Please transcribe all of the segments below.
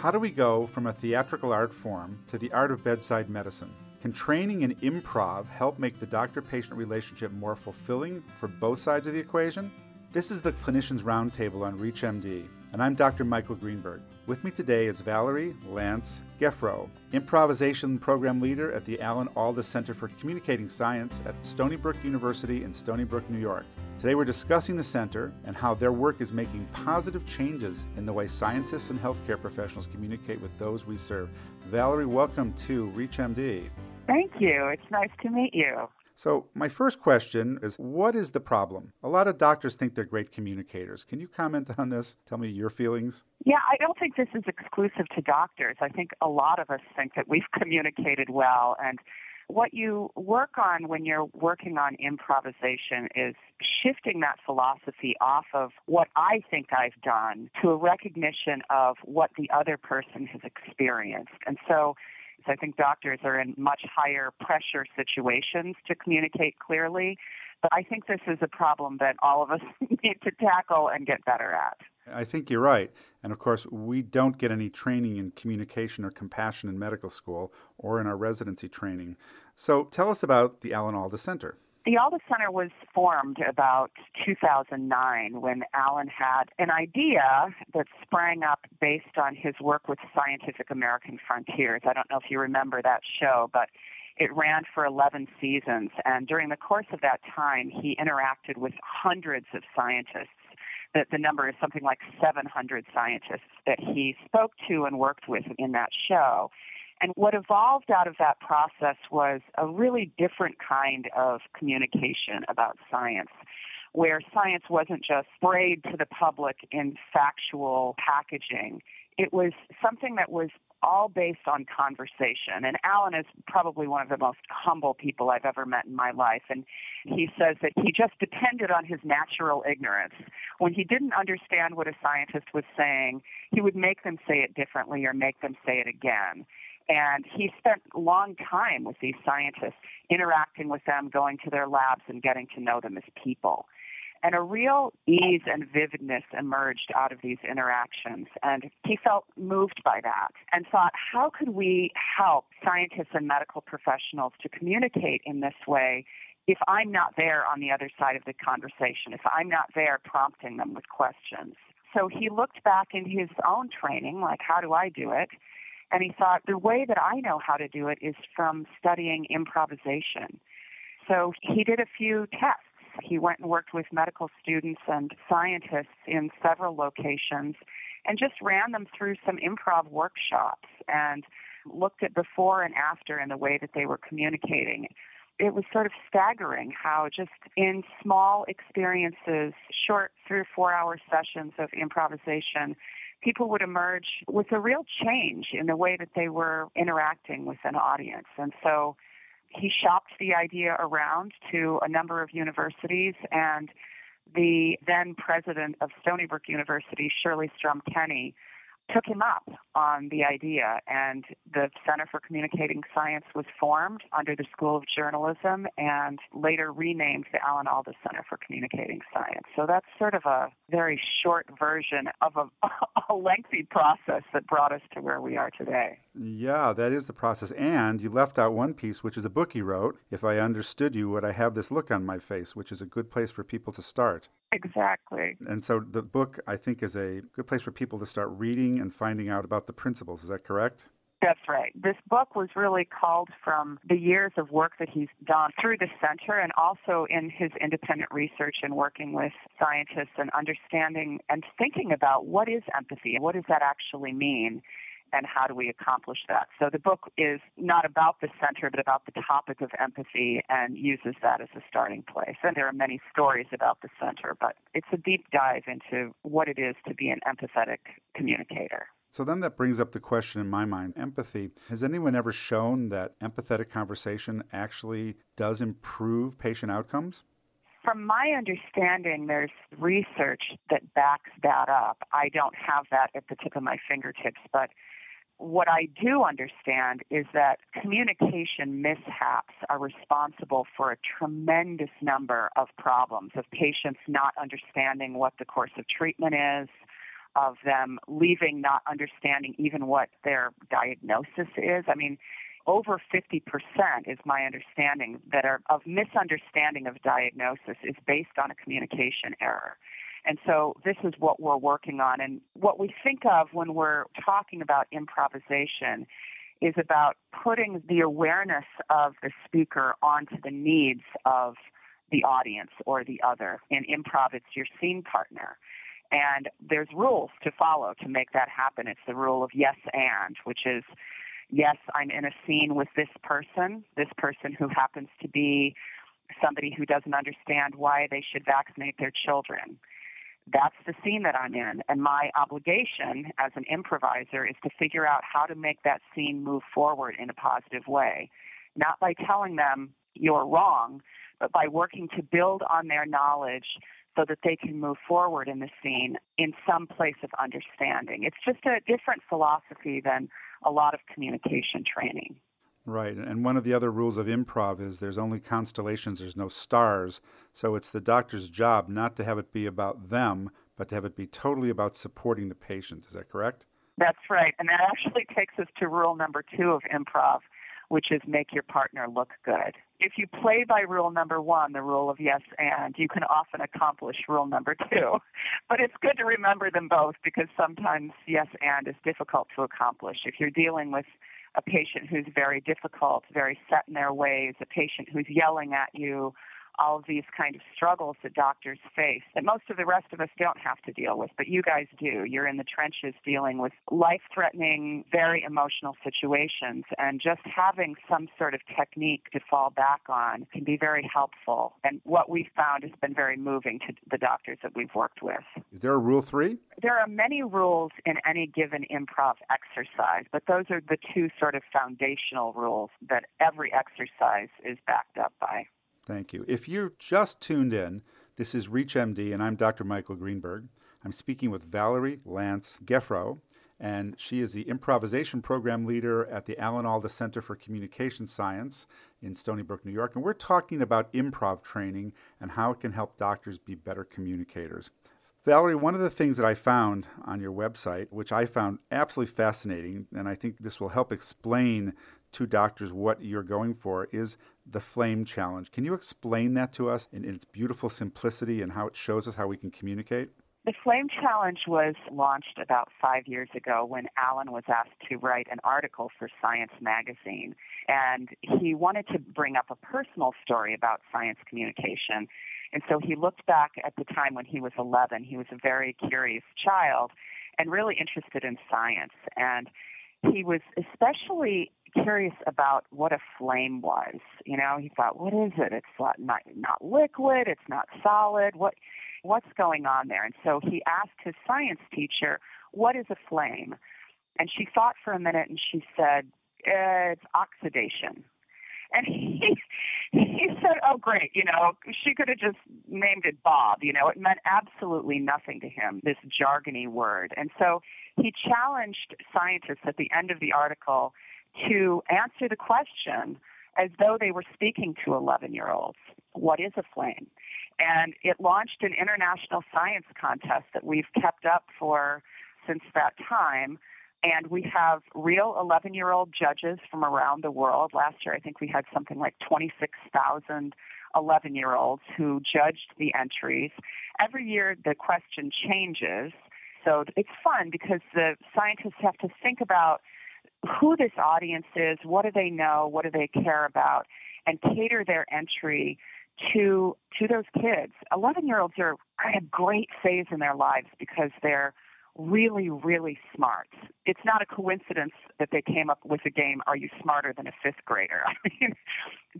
How do we go from a theatrical art form to the art of bedside medicine? Can training in improv help make the doctor patient relationship more fulfilling for both sides of the equation? This is the Clinicians Roundtable on ReachMD, and I'm Dr. Michael Greenberg. With me today is Valerie Lance Geffro, improvisation program leader at the Alan Alda Center for Communicating Science at Stony Brook University in Stony Brook, New York. Today we're discussing the center and how their work is making positive changes in the way scientists and healthcare professionals communicate with those we serve. Valerie, welcome to ReachMD. Thank you. It's nice to meet you. So, my first question is what is the problem? A lot of doctors think they're great communicators. Can you comment on this? Tell me your feelings. Yeah, I don't think this is exclusive to doctors. I think a lot of us think that we've communicated well. And what you work on when you're working on improvisation is shifting that philosophy off of what I think I've done to a recognition of what the other person has experienced. And so, I think doctors are in much higher pressure situations to communicate clearly. But I think this is a problem that all of us need to tackle and get better at. I think you're right. And of course, we don't get any training in communication or compassion in medical school or in our residency training. So tell us about the Alan Alda Center. The Alda Center was formed about 2009 when Alan had an idea that sprang up based on his work with Scientific American Frontiers. I don't know if you remember that show, but it ran for 11 seasons. And during the course of that time, he interacted with hundreds of scientists. That the number is something like 700 scientists that he spoke to and worked with in that show. And what evolved out of that process was a really different kind of communication about science, where science wasn't just sprayed to the public in factual packaging. It was something that was all based on conversation. And Alan is probably one of the most humble people I've ever met in my life. And he says that he just depended on his natural ignorance. When he didn't understand what a scientist was saying, he would make them say it differently or make them say it again. And he spent long time with these scientists, interacting with them, going to their labs, and getting to know them as people. And a real ease and vividness emerged out of these interactions. And he felt moved by that and thought, how could we help scientists and medical professionals to communicate in this way if I'm not there on the other side of the conversation, if I'm not there prompting them with questions? So he looked back in his own training, like, how do I do it? And he thought, the way that I know how to do it is from studying improvisation. So he did a few tests. He went and worked with medical students and scientists in several locations and just ran them through some improv workshops and looked at before and after in the way that they were communicating. It was sort of staggering how just in small experiences, short three or four hour sessions of improvisation, people would emerge with a real change in the way that they were interacting with an audience. And so he shopped the idea around to a number of universities and the then president of Stony Brook University, Shirley Strum Kenny, took him up on the idea, and the Center for Communicating Science was formed under the School of Journalism and later renamed the Alan Alda Center for Communicating Science. So that's sort of a very short version of a, a lengthy process that brought us to where we are today. Yeah, that is the process. And you left out one piece, which is a book he wrote. If I understood you, would I have this look on my face, which is a good place for people to start. Exactly. And so the book, I think, is a good place for people to start reading and finding out about the principles. Is that correct? That's right. This book was really called from the years of work that he's done through the center and also in his independent research and working with scientists and understanding and thinking about what is empathy and what does that actually mean and how do we accomplish that. So the book is not about the center, but about the topic of empathy and uses that as a starting place. And there are many stories about the center, but it's a deep dive into what it is to be an empathetic communicator. So then that brings up the question in my mind empathy. Has anyone ever shown that empathetic conversation actually does improve patient outcomes? From my understanding, there's research that backs that up. I don't have that at the tip of my fingertips, but what I do understand is that communication mishaps are responsible for a tremendous number of problems of patients not understanding what the course of treatment is, of them leaving not understanding even what their diagnosis is. I mean, over 50% is my understanding that are of misunderstanding of diagnosis is based on a communication error. And so this is what we're working on. And what we think of when we're talking about improvisation is about putting the awareness of the speaker onto the needs of the audience or the other. In improv, it's your scene partner. And there's rules to follow to make that happen. It's the rule of yes and, which is yes, I'm in a scene with this person, this person who happens to be somebody who doesn't understand why they should vaccinate their children. That's the scene that I'm in. And my obligation as an improviser is to figure out how to make that scene move forward in a positive way. Not by telling them you're wrong, but by working to build on their knowledge so that they can move forward in the scene in some place of understanding. It's just a different philosophy than a lot of communication training. Right. And one of the other rules of improv is there's only constellations, there's no stars. So it's the doctor's job not to have it be about them, but to have it be totally about supporting the patient. Is that correct? That's right. And that actually takes us to rule number two of improv, which is make your partner look good. If you play by rule number one, the rule of yes and, you can often accomplish rule number two. But it's good to remember them both because sometimes yes and is difficult to accomplish. If you're dealing with a patient who's very difficult, very set in their ways, a patient who's yelling at you, all of these kind of struggles that doctors face that most of the rest of us don't have to deal with, but you guys do. You're in the trenches dealing with life threatening, very emotional situations, and just having some sort of technique to fall back on can be very helpful. And what we've found has been very moving to the doctors that we've worked with. Is there a rule three? There are many rules in any given improv exercise, but those are the two sort of foundational rules that every exercise is backed up by. Thank you. If you're just tuned in, this is ReachMD, and I'm Dr. Michael Greenberg. I'm speaking with Valerie Lantz-Gefroh, and she is the improvisation program leader at the Alan Alda Center for Communication Science in Stony Brook, New York. And we're talking about improv training and how it can help doctors be better communicators. Valerie, one of the things that I found on your website, which I found absolutely fascinating, and I think this will help explain to doctors what you're going for, is the Flame Challenge. Can you explain that to us in, in its beautiful simplicity and how it shows us how we can communicate? The Flame Challenge was launched about five years ago when Alan was asked to write an article for Science Magazine. And he wanted to bring up a personal story about science communication. And so he looked back at the time when he was 11. He was a very curious child and really interested in science. And he was especially curious about what a flame was. You know, he thought, what is it? It's not not, not liquid. It's not solid. What what's going on there? And so he asked his science teacher, "What is a flame?" And she thought for a minute, and she said, "It's oxidation." And he he said, "Oh, great! You know, she could have just named it Bob. You know, it meant absolutely nothing to him. This jargony word." And so he challenged scientists at the end of the article to answer the question as though they were speaking to 11 year olds. What is a flame? And it launched an international science contest that we've kept up for since that time. And we have real 11 year old judges from around the world. Last year, I think we had something like 26,000 11 year olds who judged the entries. Every year, the question changes. So it's fun because the scientists have to think about who this audience is, what do they know, what do they care about, and cater their entry to to those kids. Eleven year olds are at a great phase in their lives because they're really, really smart. It's not a coincidence that they came up with the game Are You Smarter Than a Fifth Grader? I mean,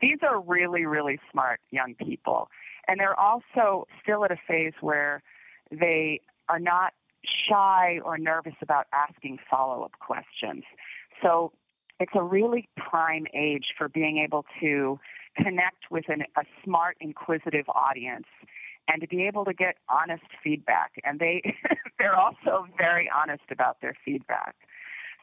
these are really, really smart young people. And they're also still at a phase where they are not shy or nervous about asking follow up questions. So it's a really prime age for being able to connect with an, a smart, inquisitive audience and to be able to get honest feedback. And they they're also very honest about their feedback.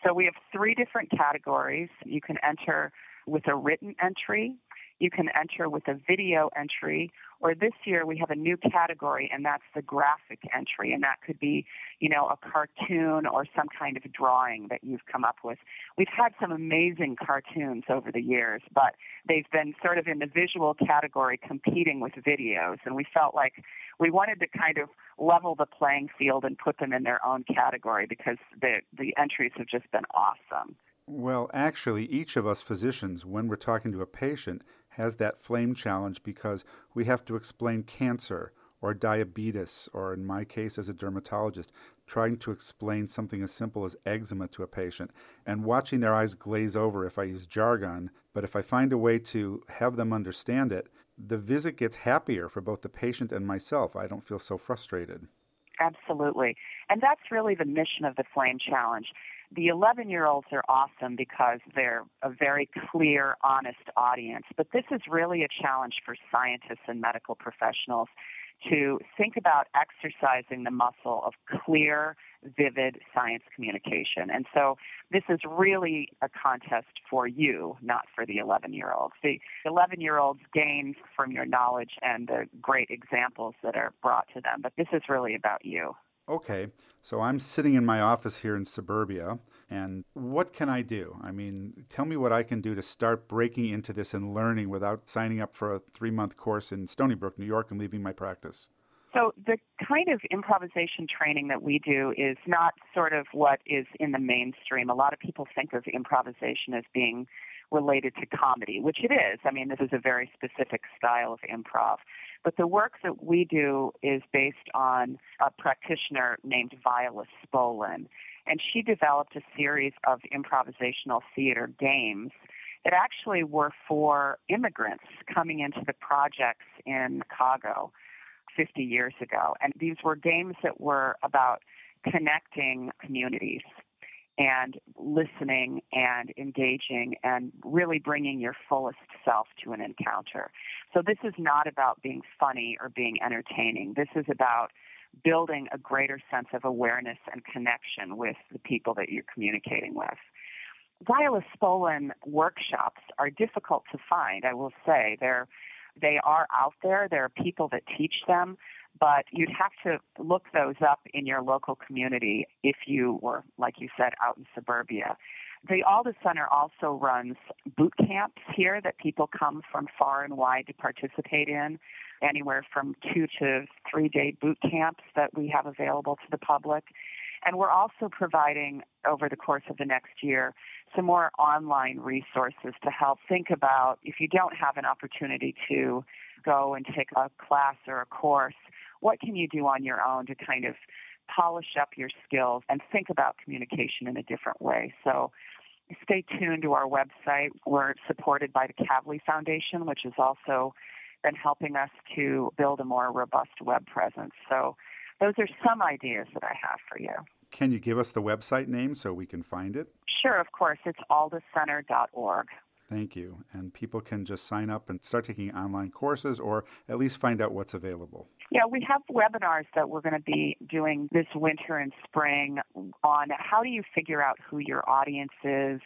So we have three different categories. You can enter with a written entry. You can enter with a video entry, or this year we have a new category, and that's the graphic entry, and that could be, you know, a cartoon or some kind of drawing that you've come up with. We've had some amazing cartoons over the years, but they've been sort of in the visual category competing with videos, and we felt like we wanted to kind of level the playing field and put them in their own category because the the entries have just been awesome. Well, actually, each of us physicians, when we're talking to a patient, has that flame challenge because we have to explain cancer or diabetes, or in my case as a dermatologist, trying to explain something as simple as eczema to a patient and watching their eyes glaze over if I use jargon. But if I find a way to have them understand it, the visit gets happier for both the patient and myself. I don't feel so frustrated. Absolutely. And that's really the mission of the Flame Challenge. The 11 year olds are awesome because they're a very clear, honest audience. But this is really a challenge for scientists and medical professionals to think about exercising the muscle of clear, vivid science communication. And so this is really a contest for you, not for the 11 year olds. The 11 year olds gain from your knowledge and the great examples that are brought to them, but this is really about you. Okay, so I'm sitting in my office here in suburbia, and what can I do? I mean, tell me what I can do to start breaking into this and learning without signing up for a three month course in Stony Brook, New York, and leaving my practice. So, the kind of improvisation training that we do is not sort of what is in the mainstream. A lot of people think of improvisation as being related to comedy, which it is. I mean, this is a very specific style of improv. But the work that we do is based on a practitioner named Viola Spolin. And she developed a series of improvisational theater games that actually were for immigrants coming into the projects in Chicago 50 years ago. And these were games that were about connecting communities and listening and engaging and really bringing your fullest self to an encounter. So this is not about being funny or being entertaining. This is about building a greater sense of awareness and connection with the people that you're communicating with. Viola Spolin workshops are difficult to find, I will say. They're they are out there. There are people that teach them, but you'd have to look those up in your local community if you were, like you said, out in suburbia. The Alda Center also runs boot camps here that people come from far and wide to participate in, anywhere from two to three day boot camps that we have available to the public. And we're also providing, over the course of the next year, some more online resources to help think about if you don't have an opportunity to go and take a class or a course, what can you do on your own to kind of polish up your skills and think about communication in a different way? So stay tuned to our website. We're supported by the Kavli Foundation, which has also been helping us to build a more robust web presence. So those are some ideas that I have for you. Can you give us the website name so we can find it? Sure, of course. It's aldacenter.org. Thank you. And people can just sign up and start taking online courses or at least find out what's available. Yeah, we have webinars that we're going to be doing this winter and spring on how do you figure out who your audience is?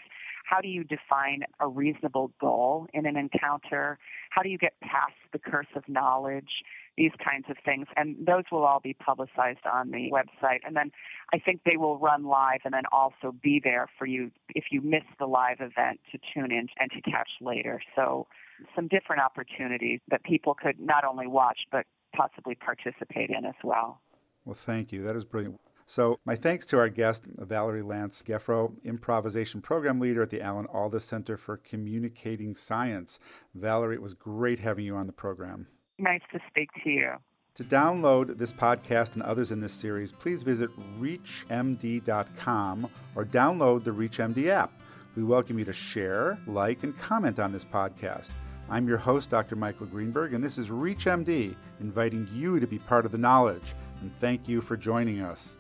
How do you define a reasonable goal in an encounter? How do you get past the curse of knowledge? these kinds of things. And those will all be publicized on the website. And then I think they will run live and then also be there for you if you miss the live event to tune in and to catch later. So some different opportunities that people could not only watch but possibly participate in as well. Well, thank you. That is brilliant. So, my thanks to our guest, Valerie Lantz-Gefroh, Improvisation Program Leader at the Alan Alda Center for Communicating Science. Valerie, it was great having you on the program. Nice to speak to you. To download this podcast and others in this series, please visit ReachMD.com or download the ReachMD app. We welcome you to share, like, and comment on this podcast. I'm your host, Dr. Michael Greenberg, and this is ReachMD, inviting you to be part of the knowledge. And thank you for joining us.